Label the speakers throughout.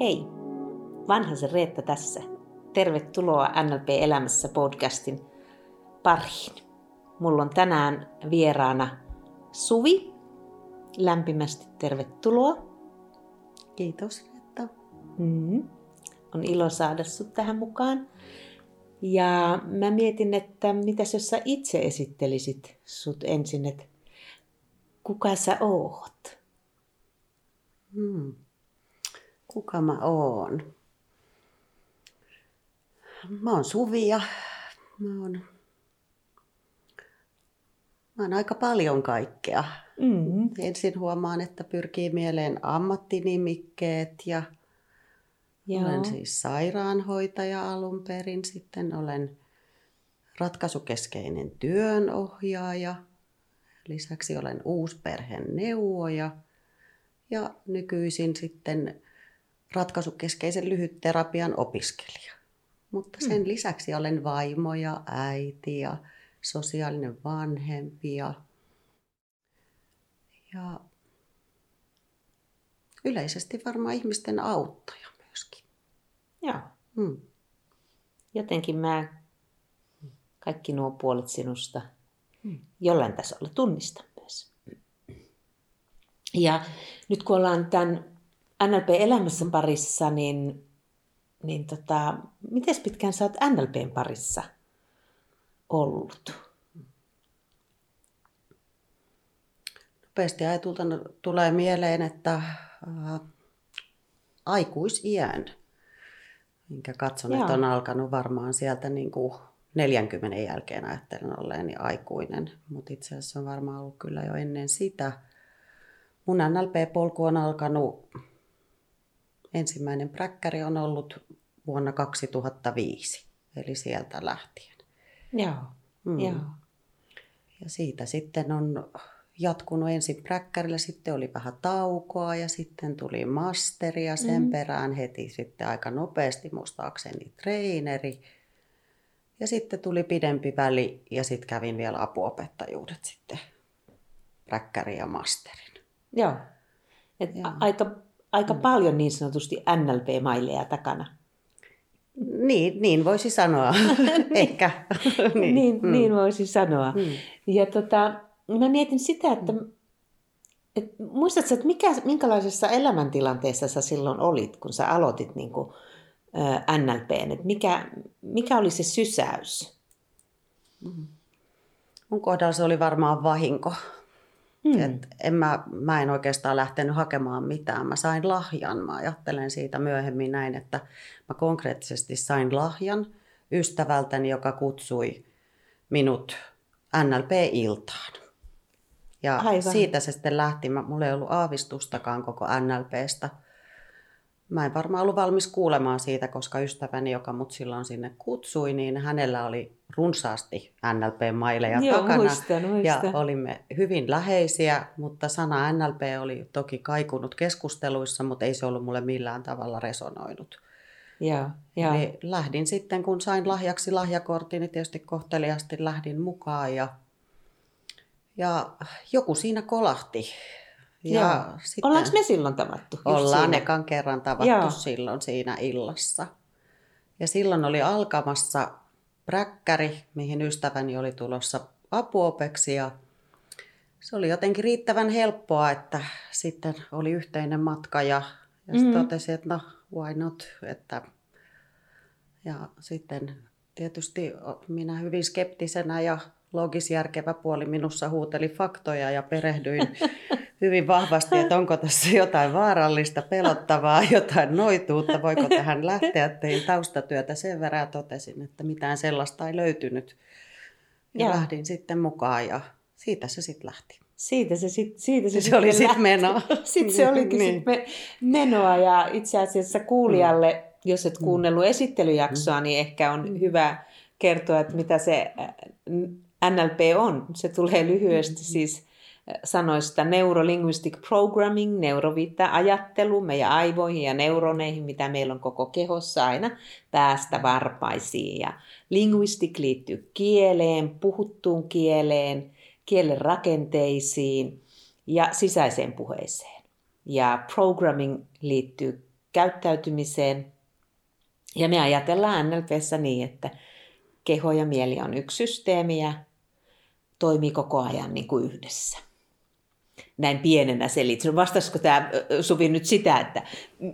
Speaker 1: Hei, vanhasen Reetta tässä. Tervetuloa NLP Elämässä podcastin pariin. Mulla on tänään vieraana Suvi. Lämpimästi tervetuloa.
Speaker 2: Kiitos Reetta.
Speaker 1: Mm. On ilo saada sut tähän mukaan. Ja mä mietin, että mitäs jos sä itse esittelisit sut ensin, että kuka sä oot?
Speaker 2: Hmm. Kuka mä oon? Mä oon Suvi ja mä oon, mä oon aika paljon kaikkea.
Speaker 1: Mm.
Speaker 2: Ensin huomaan, että pyrkii mieleen ammattinimikkeet ja
Speaker 1: Joo.
Speaker 2: olen siis sairaanhoitaja alun perin. Sitten olen ratkaisukeskeinen työnohjaaja. Lisäksi olen uusperheen neuvoja ja nykyisin sitten ratkaisukeskeisen lyhytterapian opiskelija. Mutta sen lisäksi olen vaimo ja äiti ja sosiaalinen vanhempi ja, ja yleisesti varmaan ihmisten auttaja myöskin.
Speaker 1: Joo.
Speaker 2: Hmm.
Speaker 1: Jotenkin mä kaikki nuo puolet sinusta
Speaker 2: Hmm.
Speaker 1: jollain tasolla tunnistan myös. Ja nyt kun ollaan tämän NLP-elämässä parissa, niin, niin tota, miten pitkään sä oot NLPn parissa ollut?
Speaker 2: Nopeasti ajatulta tulee mieleen, että äh, aikuisiän, minkä katson,
Speaker 1: Joo.
Speaker 2: että on alkanut varmaan sieltä niin kuin 40 jälkeen ajattelen olleeni aikuinen, mutta itse asiassa on varmaan ollut kyllä jo ennen sitä. Mun NLP-polku on alkanut, ensimmäinen präkkäri on ollut vuonna 2005, eli sieltä lähtien.
Speaker 1: Joo.
Speaker 2: Mm.
Speaker 1: Joo.
Speaker 2: Ja siitä sitten on jatkunut ensin präkkärillä, sitten oli vähän taukoa ja sitten tuli masteri ja sen
Speaker 1: Mm.
Speaker 2: perään heti sitten aika nopeasti muistaakseni treeneri. Ja sitten tuli pidempi väli ja sitten kävin vielä apuopettajuudet sitten präkkärin ja masterin.
Speaker 1: Joo. Et
Speaker 2: Joo.
Speaker 1: a- aika, aika paljon niin sanotusti NLP-maileja takana.
Speaker 2: Niin, niin voisi sanoa. Ehkä.
Speaker 1: niin, niin,
Speaker 2: mm.
Speaker 1: niin voisi sanoa.
Speaker 2: Mm.
Speaker 1: Ja tota, mä mietin sitä, että et, muistatko, että mikä, minkälaisessa elämäntilanteessa sä silloin olit, kun sä aloitit niin kuin, ä, NLPn? Et mikä, mikä oli se sysäys?
Speaker 2: Mun kohdalla se oli varmaan vahinko.
Speaker 1: Hmm.
Speaker 2: Et en mä, mä en oikeastaan lähtenyt hakemaan mitään. Mä sain lahjan. Mä ajattelen siitä myöhemmin näin, että mä konkreettisesti sain lahjan ystävältäni, joka kutsui minut NLP-iltaan. Ja
Speaker 1: Aivan.
Speaker 2: siitä se sitten lähti. Mä, mulla ei ollut aavistustakaan koko NLPstä. Mä en varmaan ollut valmis kuulemaan siitä, koska ystäväni, joka mut silloin sinne kutsui, niin hänellä oli runsaasti NLP-maileja
Speaker 1: Joo,
Speaker 2: takana.
Speaker 1: muistan,
Speaker 2: Ja
Speaker 1: muistan.
Speaker 2: olimme hyvin läheisiä, mutta sana NLP oli toki kaikunut keskusteluissa, mutta ei se ollut mulle millään tavalla resonoinut.
Speaker 1: Joo, joo.
Speaker 2: Eli lähdin sitten, kun sain lahjaksi lahjakortin, niin tietysti kohteliasti lähdin mukaan ja, ja joku siinä kolahti. Ja
Speaker 1: Joo. Ollaanko me silloin tavattu?
Speaker 2: Ollaan
Speaker 1: siinä?
Speaker 2: ekan kerran tavattu
Speaker 1: Joo.
Speaker 2: Silloin siinä illassa. Ja silloin oli alkamassa präkkäri, mihin ystäväni oli tulossa apuopeksi ja se oli jotenkin riittävän helppoa, että sitten oli yhteinen matka ja, ja sitten
Speaker 1: Mhm.
Speaker 2: totesin, että no why not, että ja sitten tietysti minä hyvin skeptisenä ja logisjärkevä puoli minussa huuteli faktoja ja perehdyin hyvin vahvasti, että onko tässä jotain vaarallista, pelottavaa, jotain noituutta, voiko tähän lähteä. Tein taustatyötä sen verran ja totesin, että mitään sellaista ei löytynyt. Ja lähdin sitten mukaan ja siitä se sitten lähti.
Speaker 1: Siitä se, sit, siitä se,
Speaker 2: Se oli
Speaker 1: sitten
Speaker 2: menoa.
Speaker 1: Sitten se olikin
Speaker 2: Niin.
Speaker 1: sit me, menoa ja itse asiassa kuulijalle, jos et kuunnellut esittelyjaksoa, niin ehkä on hyvä kertoa, että mitä se äh, NLP on. Se tulee lyhyesti siis äh, sanoista Neurolinguistic Programming, neuro viittaa ajatteluun, meidän aivoihin ja neuroneihin, mitä meillä on koko kehossa aina päästä varpaisiin. Ja linguistic liittyy kieleen, puhuttuun kieleen, kielen rakenteisiin ja sisäiseen puheeseen. Ja programming liittyy käyttäytymiseen. Ja me ajatellaan NLPssä niin, että keho ja mieli on yksi systeemi ja toimii koko ajan niin kuin yhdessä. Näin pienenä selitys. Vastasiko tämä Suvi nyt sitä, että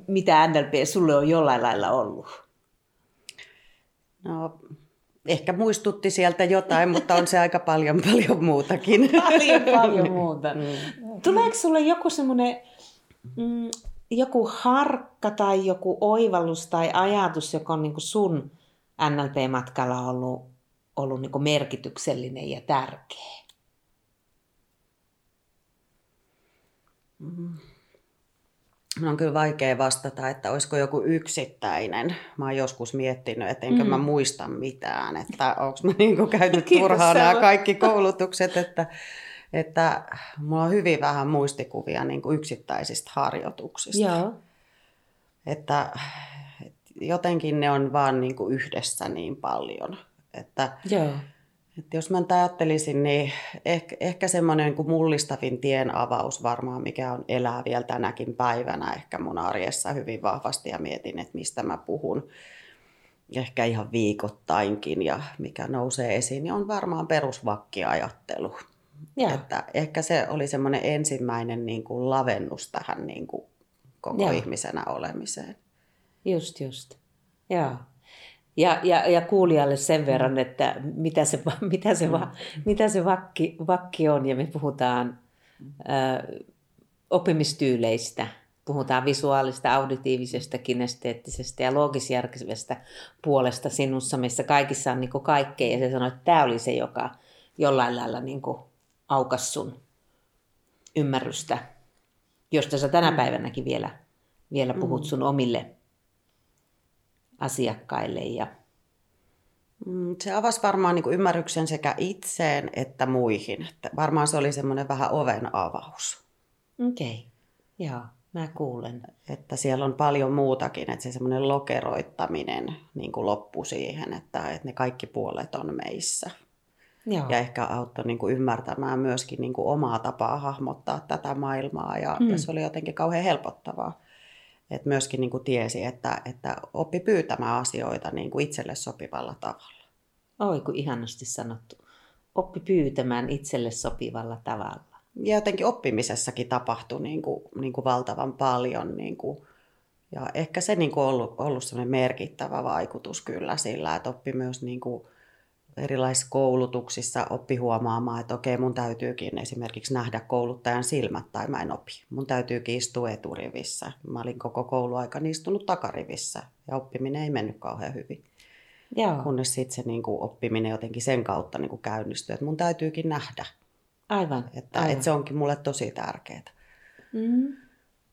Speaker 1: mitä NLP sulle on jollain lailla ollut?
Speaker 2: No, ehkä muistutti sieltä jotain, mutta on se aika paljon paljon muutakin.
Speaker 1: Paljon paljon muuta. Mm. Tuleeko sulle joku semmoinen mm, joku harkka tai joku oivallus tai ajatus, joka on niin kuin sun NLP-matkalla ollut, ollut niin merkityksellinen ja tärkeä?
Speaker 2: Mm. on kyllä vaikea vastata, että olisiko joku yksittäinen. Mä oon joskus miettinyt, että enkö mm. mä muista mitään, että onko mä niinku käynyt turhaan nämä kaikki koulutukset, että, että mulla on hyvin vähän muistikuvia niin kuin yksittäisistä harjoituksista.
Speaker 1: Joo.
Speaker 2: Että, jotenkin ne on vaan niin kuin yhdessä niin paljon. Että,
Speaker 1: Joo.
Speaker 2: että jos mä nyt ajattelisin, niin ehkä, ehkä semmoinen niin kuin mullistavin tien avaus varmaan, mikä on elää vielä tänäkin päivänä ehkä mun arjessa hyvin vahvasti ja mietin, että mistä mä puhun ehkä ihan viikoittainkin ja mikä nousee esiin, niin on varmaan perusvakkiajattelu.
Speaker 1: Joo.
Speaker 2: Että ehkä se oli semmoinen ensimmäinen niin kuin lavennus tähän niin kuin koko
Speaker 1: Joo.
Speaker 2: ihmisenä olemiseen.
Speaker 1: Just, just. Joo. Ja, ja, ja kuulijalle sen verran, että mitä se, mitä se, va- mitä se vakki, vakki on, ja me puhutaan ö, oppimistyyleistä, puhutaan visuaalista, auditiivisesta, kinesteettisestä ja loogisjärkisestä puolesta sinussa, missä kaikissa on niin kuin kaikkea, ja se sanoi, että tämä oli se, joka jollain lailla niin kuin aukas sun ymmärrystä, josta sä tänä päivänäkin vielä, vielä puhut sun omille asiakkaille. Ja...
Speaker 2: Mm, Se avasi varmaan niin kuin ymmärryksen sekä itseen että muihin. Että varmaan se oli semmoinen vähän oven avaus.
Speaker 1: Okei, okay. joo, mä kuulen.
Speaker 2: Että siellä on paljon muutakin, että se semmoinen lokeroittaminen niin kuin loppui siihen, että, että ne kaikki puolet on meissä.
Speaker 1: Joo.
Speaker 2: Ja ehkä auttoi niin kuin ymmärtämään myöskin niin kuin omaa tapaa hahmottaa tätä maailmaa ja, mm. ja se oli jotenkin kauhean helpottavaa. Et myöskin niin kuin tiesi, että, että oppi pyytämään asioita niin kuin itselle sopivalla tavalla.
Speaker 1: Oi, kun ihanasti sanottu. Oppi pyytämään itselle sopivalla tavalla.
Speaker 2: Ja jotenkin oppimisessakin tapahtui niin kuin, niin kuin valtavan paljon. Niin kuin, ja ehkä se niin kuin ollut, ollut merkittävä vaikutus kyllä sillä, että oppi myös niin kuin erilaisissa koulutuksissa oppi huomaamaan, että okei, mun täytyykin esimerkiksi nähdä kouluttajan silmät tai mä en opi. Mun täytyykin istua eturivissä. Mä olin koko kouluaikani istunut takarivissä ja oppiminen ei mennyt kauhean hyvin.
Speaker 1: Joo,
Speaker 2: Kunnes sitten se niin kuin, oppiminen jotenkin sen kautta niin kuin käynnistyi, että mun täytyykin nähdä.
Speaker 1: aivan.
Speaker 2: Että,
Speaker 1: aivan.
Speaker 2: että se onkin mulle tosi tärkeää.
Speaker 1: Mm.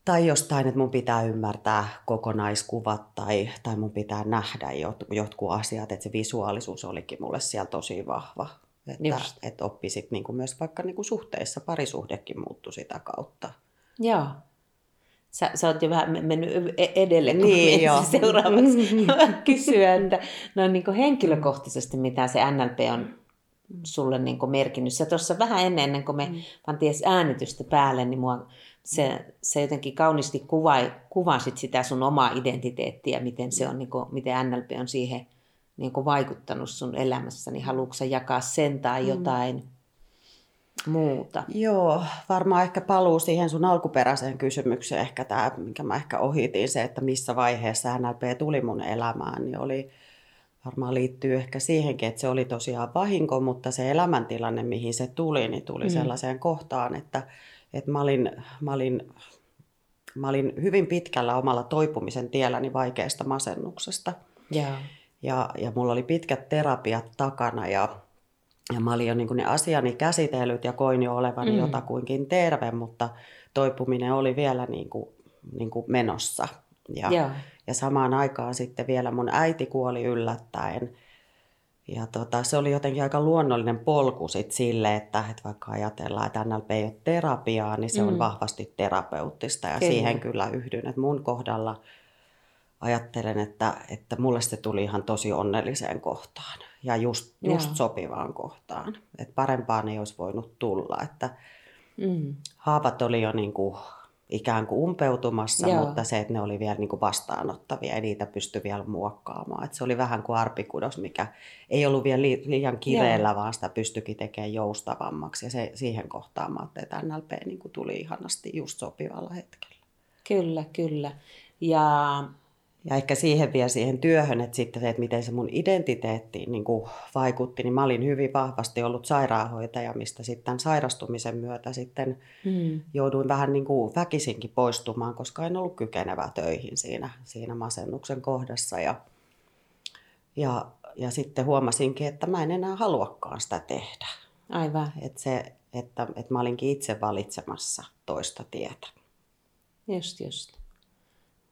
Speaker 2: Tai jostain, että mun pitää ymmärtää kokonaiskuvat tai, tai mun pitää nähdä jot, jotkut asiat, että se visuaalisuus olikin mulle siellä tosi vahva. Että,
Speaker 1: Just.
Speaker 2: että oppi sit niinku myös vaikka niinku suhteissa, parisuhdekin muuttui sitä kautta.
Speaker 1: Joo. Sä, sä oot jo vähän me- mennyt e- edelle, kun
Speaker 2: Niin,
Speaker 1: niin,
Speaker 2: joo.
Speaker 1: seuraavaksi kysyä, että no niin kuin henkilökohtaisesti, mitä se NLP on sulle niin kuin merkinnyt. Sä tuossa vähän ennen, ennen kuin me pantiin edes äänitystä päälle, niin mua se, se jotenkin kauniisti kuvai, kuvasit sitä sun omaa identiteettiä, miten se on, niin kuin, miten NLP on siihen niin kuin vaikuttanut sun elämässä, niin haluatko jakaa sen tai jotain muuta?
Speaker 2: Joo, varmaan ehkä paluu siihen sun alkuperäiseen kysymykseen, ehkä tämä, minkä mä ehkä ohitin, se, että missä vaiheessa NLP tuli mun elämään, niin oli, varmaan liittyy ehkä siihenkin, että se oli tosiaan vahinko, mutta se elämäntilanne, mihin se tuli, niin tuli mm. sellaiseen kohtaan, että, että mä, olin, mä, olin, mä olin hyvin pitkällä omalla toipumisen tielläni vaikeasta masennuksesta.
Speaker 1: Joo.
Speaker 2: Ja, ja mulla oli pitkät terapiat takana ja, ja mä olin jo niin ne asiani käsitellyt ja koin jo olevani
Speaker 1: Mm.
Speaker 2: jotakuinkin terve, mutta toipuminen oli vielä niin kuin, niin kuin menossa. Ja,
Speaker 1: Joo.
Speaker 2: ja samaan aikaan sitten vielä mun äiti kuoli yllättäen. Ja tota, se oli jotenkin aika luonnollinen polku sit sille, että, että vaikka ajatellaan, että NLP ei ole terapiaa, niin se mm. On vahvasti terapeuttista. Ja
Speaker 1: Kyllä.
Speaker 2: kyllä. siihen kyllä yhdyn, että mun kohdalla ajattelen, että, että mulle se tuli ihan tosi onnelliseen kohtaan. Ja just, just
Speaker 1: Joo.
Speaker 2: sopivaan kohtaan. Että parempaan ei olisi voinut tulla. Että
Speaker 1: Mm.
Speaker 2: haavat oli jo niin kuin ikään kuin umpeutumassa,
Speaker 1: Joo.
Speaker 2: mutta se, että ne oli vielä niin kuin vastaanottavia ja niitä pystyi vielä muokkaamaan. Et se oli vähän kuin arpikudos, mikä ei ollut vielä li- liian kireellä, vaan sitä pystyikin tekemään joustavammaksi. Ja se, siihen kohtaan mä ajattelin, että NLP niin kuin tuli ihanasti just sopivalla hetkellä.
Speaker 1: Kyllä, kyllä. Ja
Speaker 2: Ja ehkä siihen vielä siihen työhön, että sitten se, että miten se mun identiteetti niin kuin vaikutti, niin mä olin hyvin vahvasti ollut sairaanhoitaja, mistä sitten sairastumisen myötä sitten
Speaker 1: mm,
Speaker 2: jouduin vähän niin kuin väkisinkin poistumaan, koska en ollut kykenevä töihin siinä, siinä masennuksen kohdassa. Ja, ja, ja sitten huomasinkin, että mä en enää haluakaan sitä tehdä.
Speaker 1: aivan,
Speaker 2: Että, se, että, että mä olinkin itse valitsemassa toista tietä.
Speaker 1: just just.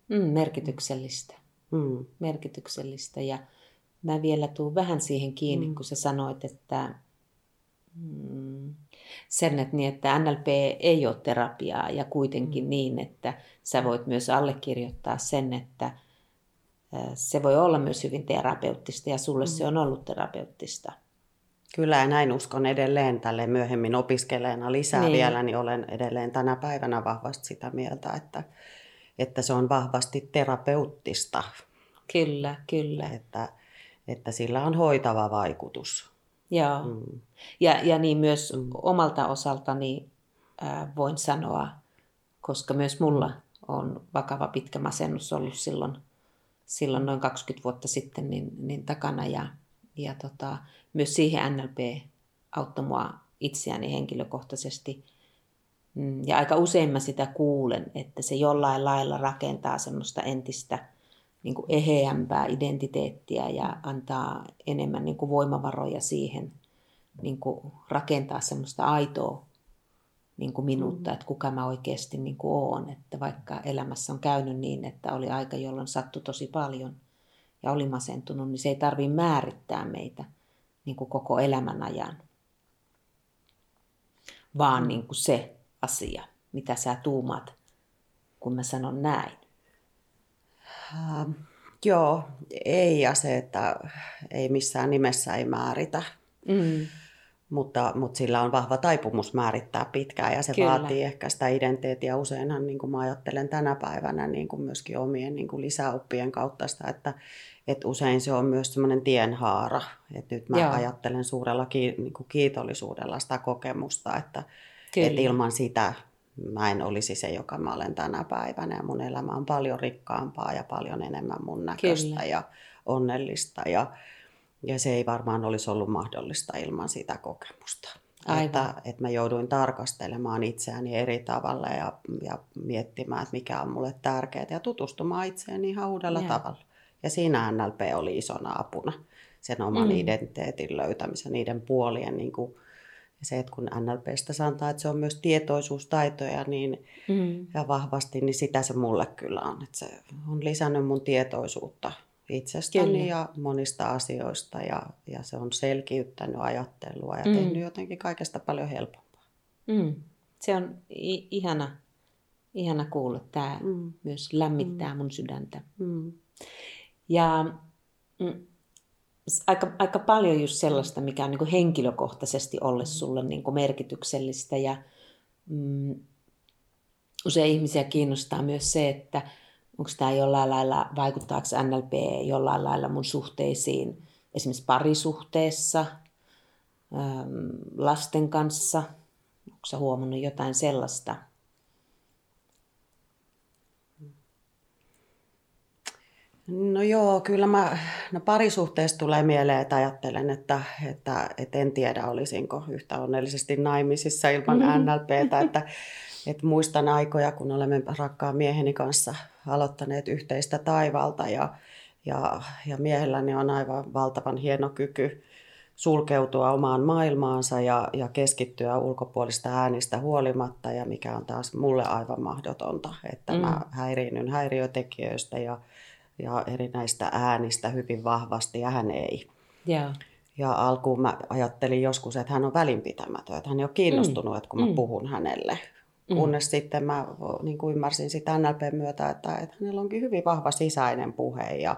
Speaker 1: Mm, merkityksellistä.
Speaker 2: Mm.
Speaker 1: merkityksellistä. Ja mä vielä tuun vähän siihen kiinni, mm. kun sä sanoit, että mm, sen, että, niin, että NLP ei ole terapiaa ja kuitenkin mm. niin, että sä voit myös allekirjoittaa sen, että se voi olla myös hyvin terapeuttista ja sulle mm. se on ollut terapeuttista.
Speaker 2: Kyllä ja näin uskon edelleen tälle myöhemmin opiskeleena lisää
Speaker 1: niin.
Speaker 2: vielä, niin olen edelleen tänä päivänä vahvasti sitä mieltä, että, että se on vahvasti terapeuttista,
Speaker 1: Kyllä, kyllä.
Speaker 2: että, että sillä on hoitava vaikutus.
Speaker 1: Joo.
Speaker 2: Mm.
Speaker 1: Ja, ja niin myös mm. omalta osaltani ää, voin sanoa, koska myös mulla on vakava pitkä masennus ollut silloin, silloin noin 20 vuotta sitten niin, niin takana. Ja, ja tota, myös siihen NLP auttoi mua itseäni henkilökohtaisesti. Mm, Ja aika usein mä sitä kuulen, että se jollain lailla rakentaa semmoista entistä niin kuin eheämpää identiteettiä ja antaa enemmän niin kuin voimavaroja siihen niin kuin rakentaa semmoista aitoa niin kuin minuutta, että kuka mä oikeasti niin kuin oon. Että vaikka elämässä on käynyt niin, että oli aika, jolloin sattui tosi paljon ja oli masentunut, niin se ei tarvitse määrittää meitä niin kuin koko elämän ajan, vaan niin kuin se asia, mitä sä tuumat, kun mä sanon näin.
Speaker 2: Ähm, joo, ei ja se, että ei missään nimessä ei määritä,
Speaker 1: Mm.
Speaker 2: mutta, mutta sillä on vahva taipumus määrittää pitkään ja se
Speaker 1: Kyllä.
Speaker 2: Vaatii ehkä sitä identiteettiä. Useinhan niin kuin mä ajattelen tänä päivänä niin kuin myöskin omien niin kuin lisäoppien kautta sitä, että, että usein se on myös semmoinen tienhaara. Että nyt mä.
Speaker 1: Joo.
Speaker 2: ajattelen suurella ki, niin kuin kiitollisuudella sitä kokemusta, että,
Speaker 1: Kyllä.
Speaker 2: ilman sitä mä en olisi se, joka mä olen tänä päivänä. Ja mun elämä on paljon rikkaampaa ja paljon enemmän mun näköistä
Speaker 1: Kyllä.
Speaker 2: ja onnellista. Ja, ja se ei varmaan olisi ollut mahdollista ilman sitä kokemusta.
Speaker 1: Aivan.
Speaker 2: Että, että mä jouduin tarkastelemaan itseäni eri tavalla ja, ja miettimään, että mikä on mulle tärkeää ja tutustumaan itseeni ihan uudella
Speaker 1: Joo.
Speaker 2: tavalla. Ja siinä NLP oli isona apuna sen oman
Speaker 1: Mm.
Speaker 2: identiteetin löytämisen, niiden puolien niin kuin, ja se, että kun NLPstä sanotaan, että se on myös tietoisuustaitoja niin,
Speaker 1: Mm.
Speaker 2: ja vahvasti, niin sitä se mulle kyllä on. Että se on lisännyt mun tietoisuutta itsestäni
Speaker 1: Kyllä.
Speaker 2: ja monista asioista ja, ja se on selkiyttänyt ajattelua ja Mm. tehnyt jotenkin kaikesta paljon helpompaa.
Speaker 1: Mm. Se on i- ihana, ihana kuulla. Tämä mm. Myös lämmittää mm. mun sydäntä.
Speaker 2: Mm.
Speaker 1: Ja mm, aika, aika paljon just sellaista, mikä on niin kuin henkilökohtaisesti olle sulle niin kuin merkityksellistä. Ja mm, usein ihmisiä kiinnostaa myös se, että onko tämä jollain lailla, vaikuttaako NLP jollain lailla mun suhteisiin, esimerkiksi parisuhteessa, lasten kanssa. Onko sä huomannut jotain sellaista?
Speaker 2: No joo, kyllä mä, no parisuhteessa tulee mieleen, että ajattelen, että, että, että en tiedä olisinko yhtä onnellisesti naimisissa ilman
Speaker 1: Mhm.
Speaker 2: NLPtä, että, että muistan aikoja, kun olemme rakkaan mieheni kanssa aloittaneet yhteistä taivalta ja, ja, ja miehelläni on aivan valtavan hieno kyky sulkeutua omaan maailmaansa ja, ja keskittyä ulkopuolista äänistä huolimatta ja mikä on taas mulle aivan mahdotonta, että mm. mä häiriinnyn häiriötekijöistä ja, ja erinäistä äänistä hyvin vahvasti ja hän ei.
Speaker 1: Joo.
Speaker 2: Ja alkuun mä ajattelin joskus, että hän on välinpitämätön, että hän ei ole kiinnostunut, mm. että kun mä
Speaker 1: Mm.
Speaker 2: puhun hänelle. Kunnes sitten mä niin kuin ymmärsin sitä NLPn myötä, että, että hänellä onkin hyvin vahva sisäinen puhe ja,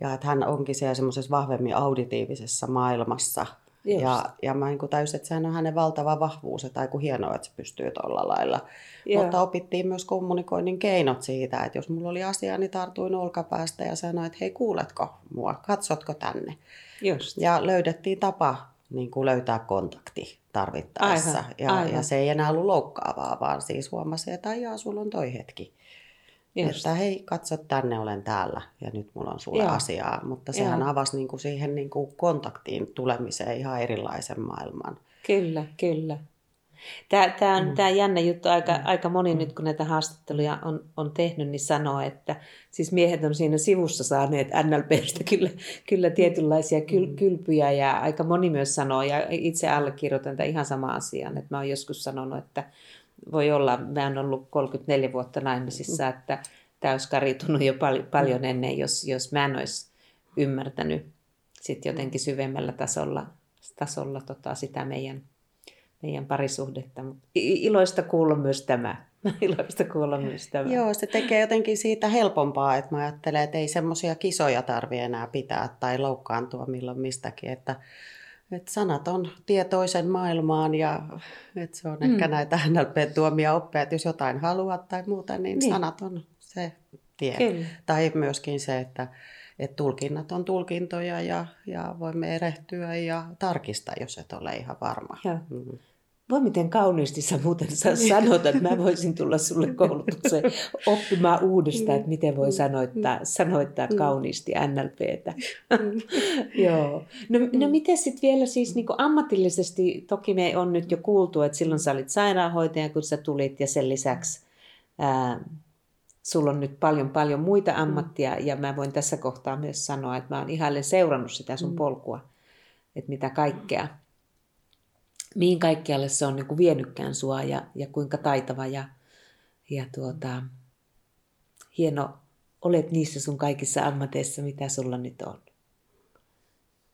Speaker 2: ja että hän onkin siellä semmoisessa vahvemmin auditiivisessa maailmassa Just. Ja, ja mä niin täysin, että sehän on hänen valtava vahvuus, että aika hienoa, että se pystyy tuolla lailla. Joo. Mutta opittiin myös kommunikoinnin keinot siitä, että jos mulla oli asia, niin tartuin olkapäästä ja sanoin, että hei kuuletko mua, katsotko tänne.
Speaker 1: Just.
Speaker 2: Ja löydettiin tapa niin kuin löytää kontakti tarvittaessa. Aivan, ja, aivan. ja se ei enää ollut loukkaavaa, vaan siis huomasi, että aijaa, sulla on toi hetki. Just. Että hei, katso tänne, olen täällä ja nyt mulla on sulle Joo. asiaa. Mutta sehän Joo. avasi niin kuin siihen niin kuin kontaktiin tulemiseen ihan erilaisen maailman.
Speaker 1: Kyllä, kyllä. Tämä, tämä on mm. tämä jännä juttu. Aika, mm. aika moni mm. nyt, kun näitä haastatteluja on, on tehnyt, niin sanoo, että siis miehet on siinä sivussa saaneet NLPstä kyllä, kyllä tietynlaisia kyl, mm. kylpyjä. Ja aika moni myös sanoo, ja itse allekirjoitan tämän ihan sama asian, että mä oon joskus sanonut, että voi olla, mä oon ollut 34 vuotta naimisissa, että tämä olisi karitunut jo pal- paljon ennen, jos, jos mä en olisi ymmärtänyt sit jotenkin syvemmällä tasolla, tasolla tota, sitä meidän meidän parisuhdetta. Iloista kuulla myös tämä. Iloista kuulla myös tämä.
Speaker 2: Joo, se tekee jotenkin siitä helpompaa, että mä ajattelen, että ei semmoisia kisoja tarvi enää pitää tai loukkaantua milloin mistäkin, että, että sanat on tietoisen maailmaan ja että se on mm. ehkä näitä NLP-tuomia oppeja, että jos jotain haluat tai muuta, niin, niin. sanat on se tie. Kyllä. Tai myöskin se, että, että tulkinnat on tulkintoja ja, ja voimme erehtyä ja tarkistaa, jos et ole ihan varma. Mm
Speaker 1: voi miten kauniisti sä muuten sä sanot, että mä voisin tulla sulle koulutukseen oppimaan uudestaan, että miten voi sanoittaa, sanoittaa kauniisti NLPtä. Joo. No, no miten sitten vielä siis niin ammatillisesti, toki me on nyt jo kuultu, että silloin sä olit sairaanhoitaja, kun sä tulit ja sen lisäksi ää, sulla on nyt paljon paljon muita ammattia ja mä voin tässä kohtaa myös sanoa, että mä oon ihailen seurannut sitä sun polkua, että mitä kaikkea mihin kaikkialle se on niin kuin vienytkään sua ja, ja kuinka taitava ja, ja tuota, hieno olet niissä sun kaikissa ammateissa, mitä sulla nyt on.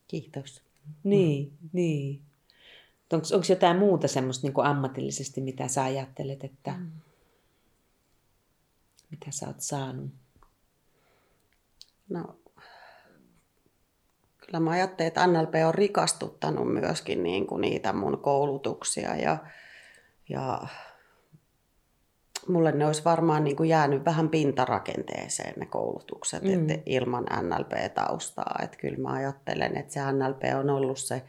Speaker 2: Kiitos.
Speaker 1: Niin, mm. niin. Onko jotain muuta semmoista niin kuin ammatillisesti, mitä sä ajattelet, että mm. mitä sä oot saanut?
Speaker 2: No kyllä mä ajattelen, että NLP on rikastuttanut myöskin niin kuin niitä mun koulutuksia ja, ja mulle ne olisi varmaan niin kuin jäänyt vähän pintarakenteeseen ne koulutukset mm. että ilman NLP-taustaa. Että kyllä mä ajattelen, että se NLP on ollut se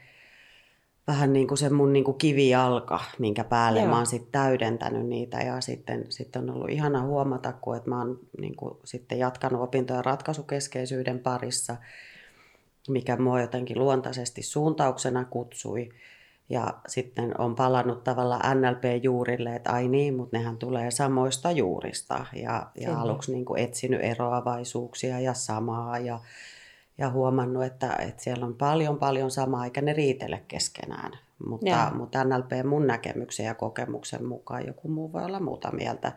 Speaker 2: vähän niin kuin se mun niin kuin kivijalka, minkä päälle Joo. mä oon sitten täydentänyt niitä ja sitten, sitten on ollut ihana huomata, kun että mä oon niin kuin sitten jatkanut opintoja ratkaisukeskeisyyden parissa – mikä mua jotenkin luontaisesti suuntauksena kutsui. Ja sitten on palannut tavallaan NLP-juurille, että ai niin, mutta nehän tulee samoista juurista. Ja, ja aluksi niin kuin etsinyt eroavaisuuksia ja samaa ja, ja huomannut, että, että siellä on paljon paljon samaa, eikä ne riitele keskenään. Mutta, mutta NLP mun näkemyksen ja kokemuksen mukaan, joku muu voi olla muuta mieltä,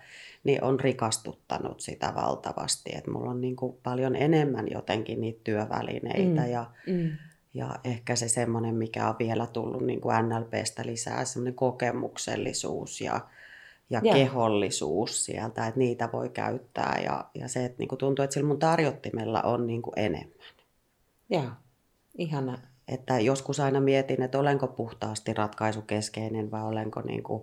Speaker 2: niin on rikastuttanut sitä valtavasti. Että mulla on niin kuin paljon enemmän jotenkin niitä työvälineitä mm. Ja, mm. ja ehkä se semmoinen, mikä on vielä tullut niin kuin NLPstä lisää, semmoinen kokemuksellisuus ja, ja ja kehollisuus sieltä, että niitä voi käyttää. Ja, ja se, että niin kuin tuntuu, että sillä mun tarjottimella on niin kuin enemmän.
Speaker 1: Joo, ihana
Speaker 2: että joskus aina mietin, että olenko puhtaasti ratkaisukeskeinen vai olenko niin kuin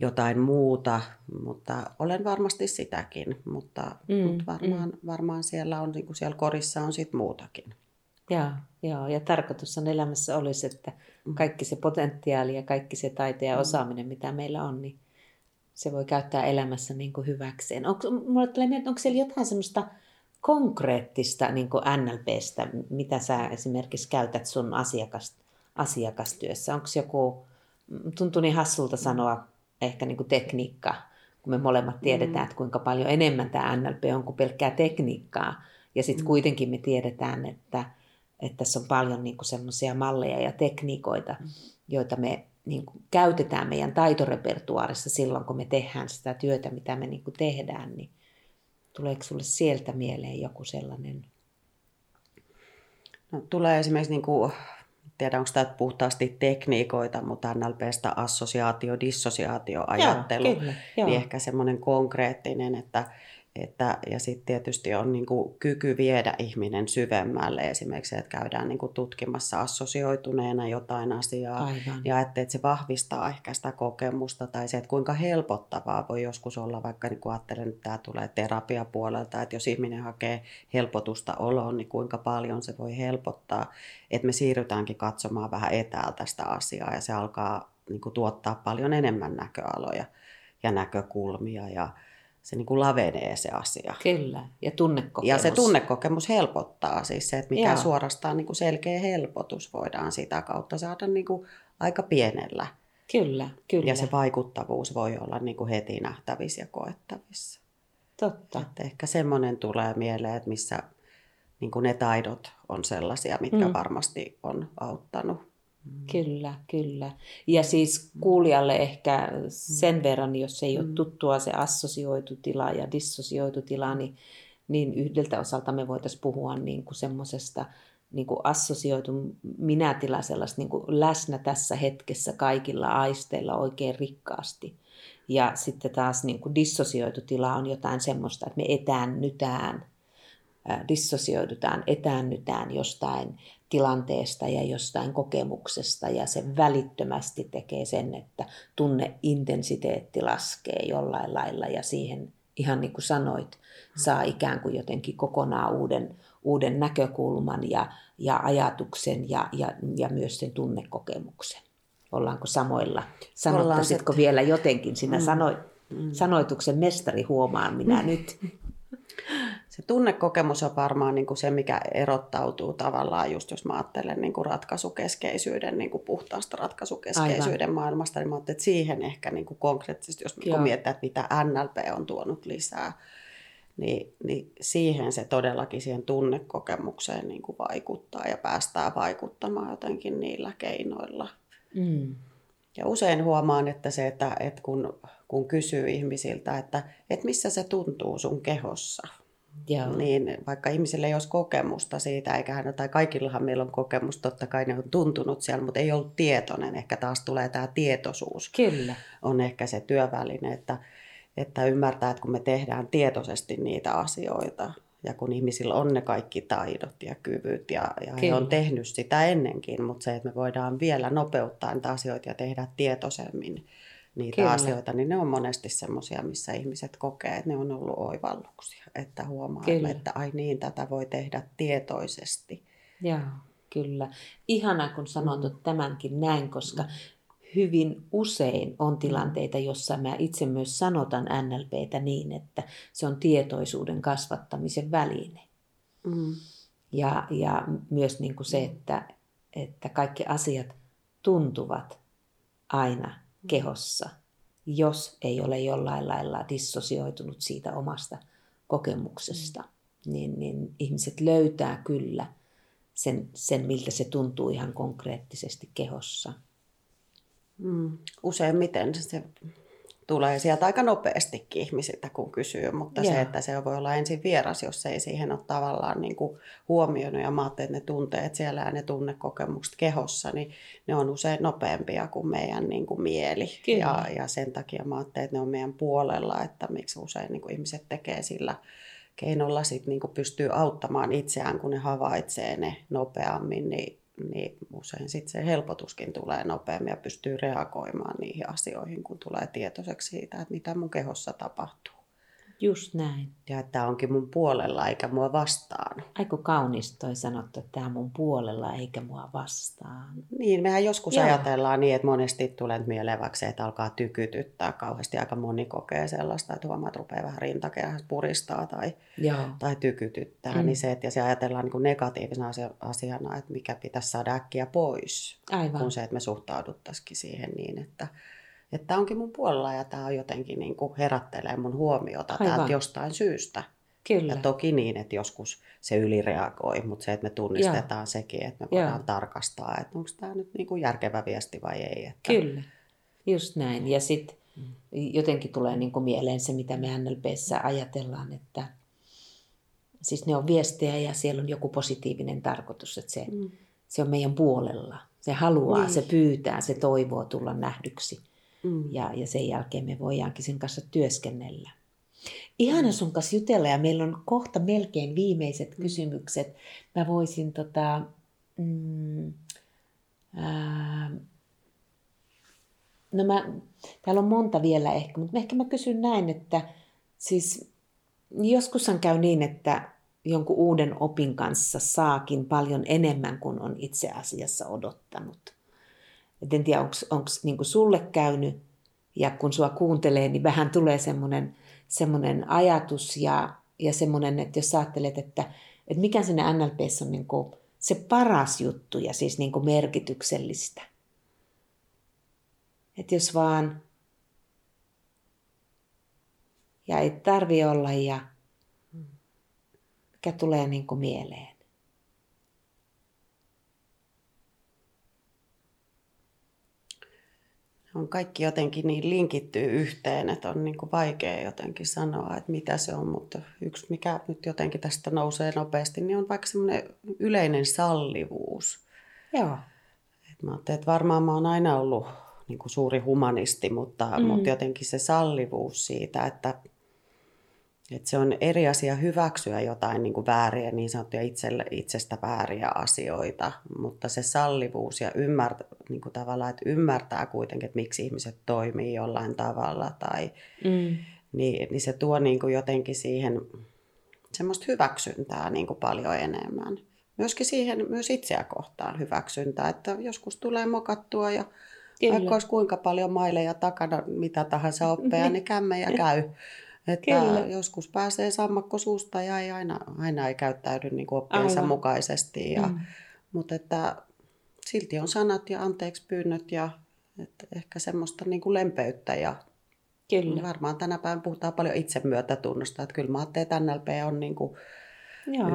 Speaker 2: jotain muuta, mutta olen varmasti sitäkin, mutta, mm, mutta varmaan, mm. varmaan siellä, on, niin kuin siellä korissa on sit muutakin.
Speaker 1: Joo, joo, ja tarkoitus on elämässä olisi, että mm. kaikki se potentiaali ja kaikki se taito ja mm. osaaminen, mitä meillä on, niin se voi käyttää elämässä niin kuin hyväkseen. Onko, mulle tulee mieleen, onko siellä jotain semmoista konkreettista niin kuin NLPstä, mitä sä esimerkiksi käytät sun asiakas, asiakastyössä? Onko joku, tuntuu niin hassulta sanoa ehkä niin kuin tekniikka, kun me molemmat tiedetään, mm. että kuinka paljon enemmän tämä NLP on kuin pelkkää tekniikkaa. Ja sitten mm. kuitenkin me tiedetään, että, että tässä on paljon niin semmoisia malleja ja tekniikoita, mm. joita me niin kuin käytetään meidän taitorepertuaarissa silloin, kun me tehdään sitä työtä, mitä me niin kuin tehdään. Niin Tuleeko sinulle sieltä mieleen joku sellainen?
Speaker 2: No, tulee esimerkiksi, niin kuin, tiedä onko tämä puhtaasti tekniikoita, mutta NLPstä assosiaatio, dissosiaatio ajattelu, joo, kyllä, niin ehkä semmoinen konkreettinen, että Että, ja sitten tietysti on niin kuin kyky viedä ihminen syvemmälle esimerkiksi, että käydään niin kuin tutkimassa assosioituneena jotain asiaa. Aivan. Ja että, että se vahvistaa ehkä sitä kokemusta tai se, että kuinka helpottavaa voi joskus olla, vaikka niin kuin ajattelen, että tämä tulee terapiapuolelta, että jos ihminen hakee helpotusta oloon, niin kuinka paljon se voi helpottaa. Että me siirrytäänkin katsomaan vähän etäältä sitä asiaa ja se alkaa niin kuin tuottaa paljon enemmän näköaloja ja näkökulmia ja se niin kuin lavenee se asia.
Speaker 1: Kyllä, ja tunnekokemus.
Speaker 2: Ja se tunnekokemus helpottaa siis se, että mikä Joo. suorastaan niin kuin selkeä helpotus voidaan sitä kautta saada niin kuin aika pienellä.
Speaker 1: Kyllä, kyllä.
Speaker 2: Ja se vaikuttavuus voi olla niin kuin heti nähtävissä ja koettavissa.
Speaker 1: Totta.
Speaker 2: Että ehkä semmoinen tulee mieleen, että missä niin kuin ne taidot on sellaisia, mitkä mm. varmasti on auttanut
Speaker 1: Kyllä, kyllä. Ja siis kuulijalle ehkä sen verran, jos ei ole mm. tuttua se assosioitu tila ja dissosioitu tila, niin, niin yhdeltä osalta me voitaisiin puhua niin kuin semmoisesta niin kuin assosioitu minätila, sellaista niin kuin läsnä tässä hetkessä kaikilla aisteilla oikein rikkaasti. Ja sitten taas niin kuin dissosioitu tila on jotain semmoista, että me etäännytään, dissosioidutaan, etäännytään jostain tilanteesta ja jostain kokemuksesta ja se välittömästi tekee sen, että tunneintensiteetti laskee jollain lailla ja siihen ihan niin kuin sanoit, saa ikään kuin jotenkin kokonaan uuden, uuden näkökulman ja, ja ajatuksen ja, ja, ja myös sen tunnekokemuksen. Ollaanko samoilla? Sanottaisitko vielä jotenkin, sinä mm. sanoit, mm. sanoituksen mestari huomaan minä nyt.
Speaker 2: Se tunnekokemus on varmaan niin kuin se, mikä erottautuu tavallaan, just jos mä ajattelen niin kuin ratkaisukeskeisyyden, niin kuin puhtaasta ratkaisukeskeisyyden Aivan. maailmasta, niin mä ajattelen, että siihen ehkä niin kuin konkreettisesti, jos niin mietitään, että mitä NLP on tuonut lisää, niin, niin siihen se todellakin siihen tunnekokemukseen niin kuin vaikuttaa ja päästään vaikuttamaan jotenkin niillä keinoilla. Mm. Ja usein huomaan, että se, että, että kun, kun kysyy ihmisiltä, että, että missä se tuntuu sun kehossa, Joo. Niin vaikka ihmisille ei olisi kokemusta siitä, eikä hän, tai kaikillahan meillä on kokemus, totta kai ne on tuntunut siellä, mutta ei ollut tietoinen. Ehkä taas tulee tämä tietoisuus.
Speaker 1: Kyllä.
Speaker 2: On ehkä se työväline, että, että ymmärtää, että kun me tehdään tietoisesti niitä asioita, ja kun ihmisillä on ne kaikki taidot ja kyvyt, ja, ja he on tehnyt sitä ennenkin, mutta se, että me voidaan vielä nopeuttaa niitä asioita ja tehdä tietoisemmin, niitä Kyllä. asioita, niin ne on monesti semmoisia, missä ihmiset kokee, että ne on ollut oivalluksia, että huomaa, Kyllä. että ai niin, tätä voi tehdä tietoisesti.
Speaker 1: Joo, kyllä. Ihana, kun sanot mm. tämänkin näin, koska hyvin usein on tilanteita, jossa mä itse myös sanotan NLPtä niin, että se on tietoisuuden kasvattamisen väline. Mm. Ja, ja myös niin kuin se, että, että kaikki asiat tuntuvat aina kehossa, jos ei ole jollain lailla dissosioitunut siitä omasta kokemuksesta, mm. niin, niin ihmiset löytää kyllä sen, sen, miltä se tuntuu ihan konkreettisesti kehossa.
Speaker 2: Mm. Useimmiten se tulee sieltä aika nopeastikin ihmisiltä, kun kysyy, mutta yeah. se, että se voi olla ensin vieras, jos ei siihen ole tavallaan niin kuin huomioinut ja mä että ne tunteet siellä ja ne tunnekokemukset kehossa, niin ne on usein nopeampia kuin meidän niin kuin mieli. Ja, ja sen takia mä että ne on meidän puolella, että miksi usein niin kuin ihmiset tekee sillä keinolla sit niin kuin pystyy auttamaan itseään, kun ne havaitsee ne nopeammin, niin niin usein sitten se helpotuskin tulee nopeammin ja pystyy reagoimaan niihin asioihin, kun tulee tietoiseksi siitä, että mitä mun kehossa tapahtuu.
Speaker 1: Just näin.
Speaker 2: Ja että tämä onkin mun puolella eikä mua vastaan.
Speaker 1: Aiko kaunis toi sanottu, että tämä on mun puolella eikä mua vastaan.
Speaker 2: Niin, mehän joskus Joo. ajatellaan niin, että monesti tulee mieleväksi, että alkaa tykytyttää kauheasti. Aika moni kokee sellaista, että huomaa, että rupeaa vähän rintakehässä puristaa tai, Joo. tai tykytyttää. Mm. Niin se, että ja se ajatellaan niin kuin negatiivisena asiana, että mikä pitäisi saada äkkiä pois. Aivan. Kun se, että me suhtauduttaisikin siihen niin, että että tämä onkin mun puolella ja tämä on jotenkin niin kuin herättelee mun huomiota täältä jostain syystä. Kyllä. Ja toki niin, että joskus se ylireagoi, mutta se, että me tunnistetaan Joo. sekin, että me voidaan Joo. tarkastaa, että onko tämä nyt niin kuin järkevä viesti vai ei. Että...
Speaker 1: Kyllä, just näin. Ja sitten mm. jotenkin tulee niin kuin mieleen se, mitä me NLPssä ajatellaan, että siis ne on viestejä ja siellä on joku positiivinen tarkoitus, että se, mm. se on meidän puolella. Se haluaa, niin. se pyytää, se toivoo tulla nähdyksi. Mm. Ja, ja sen jälkeen me voidaankin sen kanssa työskennellä. Ihana sun kanssa jutella ja meillä on kohta melkein viimeiset kysymykset. Mä voisin tota, mm, ää, no mä, täällä on monta vielä ehkä, mutta ehkä mä kysyn näin, että siis joskushan käy niin, että jonkun uuden opin kanssa saakin paljon enemmän kuin on itse asiassa odottanut. Et en tiedä, onko niin sulle käynyt, ja kun sua kuuntelee, niin vähän tulee semmoinen semmoinen ajatus ja, ja semmoinen, että jos ajattelet, että, että mikä sinne NLPssä on niin kuin se paras juttu ja siis niin kuin merkityksellistä. Että jos vaan, ja ei tarvi olla ja mikä tulee niin kuin mieleen.
Speaker 2: On kaikki jotenkin niin linkittyy yhteen, että on niin kuin vaikea jotenkin sanoa, että mitä se on. Mutta yksi, mikä nyt jotenkin tästä nousee nopeasti, niin on vaikka semmoinen yleinen sallivuus.
Speaker 1: Joo.
Speaker 2: Et mä että varmaan mä oon aina ollut niin kuin suuri humanisti, mutta, mm. mutta jotenkin se sallivuus siitä, että et se on eri asia hyväksyä jotain niin kuin vääriä, niin sanottuja itselle, itsestä vääriä asioita, mutta se sallivuus ja ymmärtää, niin kuin tavallaan, että ymmärtää kuitenkin, että miksi ihmiset toimii jollain tavalla, tai, mm. niin, niin se tuo niin kuin jotenkin siihen semmoista hyväksyntää niin kuin paljon enemmän. Myöskin siihen myös itseä kohtaan hyväksyntää, että joskus tulee mokattua ja Kyllä. vaikka olisi kuinka paljon maileja takana, mitä tahansa oppeja, niin kämmejä käy. Että Kyllä. joskus pääsee sammakko suusta ja ei aina, aina ei käyttäydy niin oppiensa Aivan. mukaisesti. Ja, mm. Mutta että silti on sanat ja anteeksi pyynnöt ja että ehkä semmoista niin kuin lempeyttä ja Kyllä. varmaan tänä päivänä puhutaan paljon itsemyötätunnosta. Että kyllä mä ajattelen, että NLP on niin kuin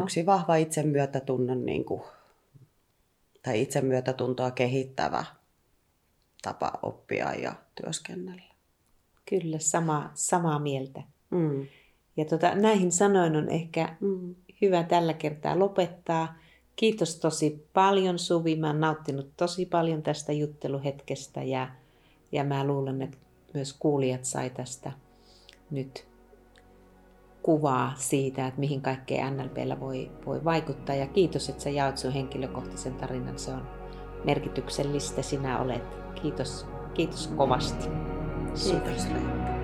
Speaker 2: yksi vahva itsemyötätunnon niin kuin, tai itsemyötätuntoa kehittävä tapa oppia ja työskennellä.
Speaker 1: Kyllä, sama, samaa mieltä. Mm. Ja tota, näihin sanoin on ehkä mm. hyvä tällä kertaa lopettaa. Kiitos tosi paljon Suvi. Mä oon nauttinut tosi paljon tästä jutteluhetkestä ja, ja mä luulen, että myös kuulijat sai tästä nyt kuvaa siitä, että mihin kaikkeen NLPllä voi, voi vaikuttaa. Ja kiitos, että sä jaot sun henkilökohtaisen tarinan. Se on merkityksellistä sinä olet. Kiitos, kiitos kovasti.
Speaker 2: Kiitos Reetta.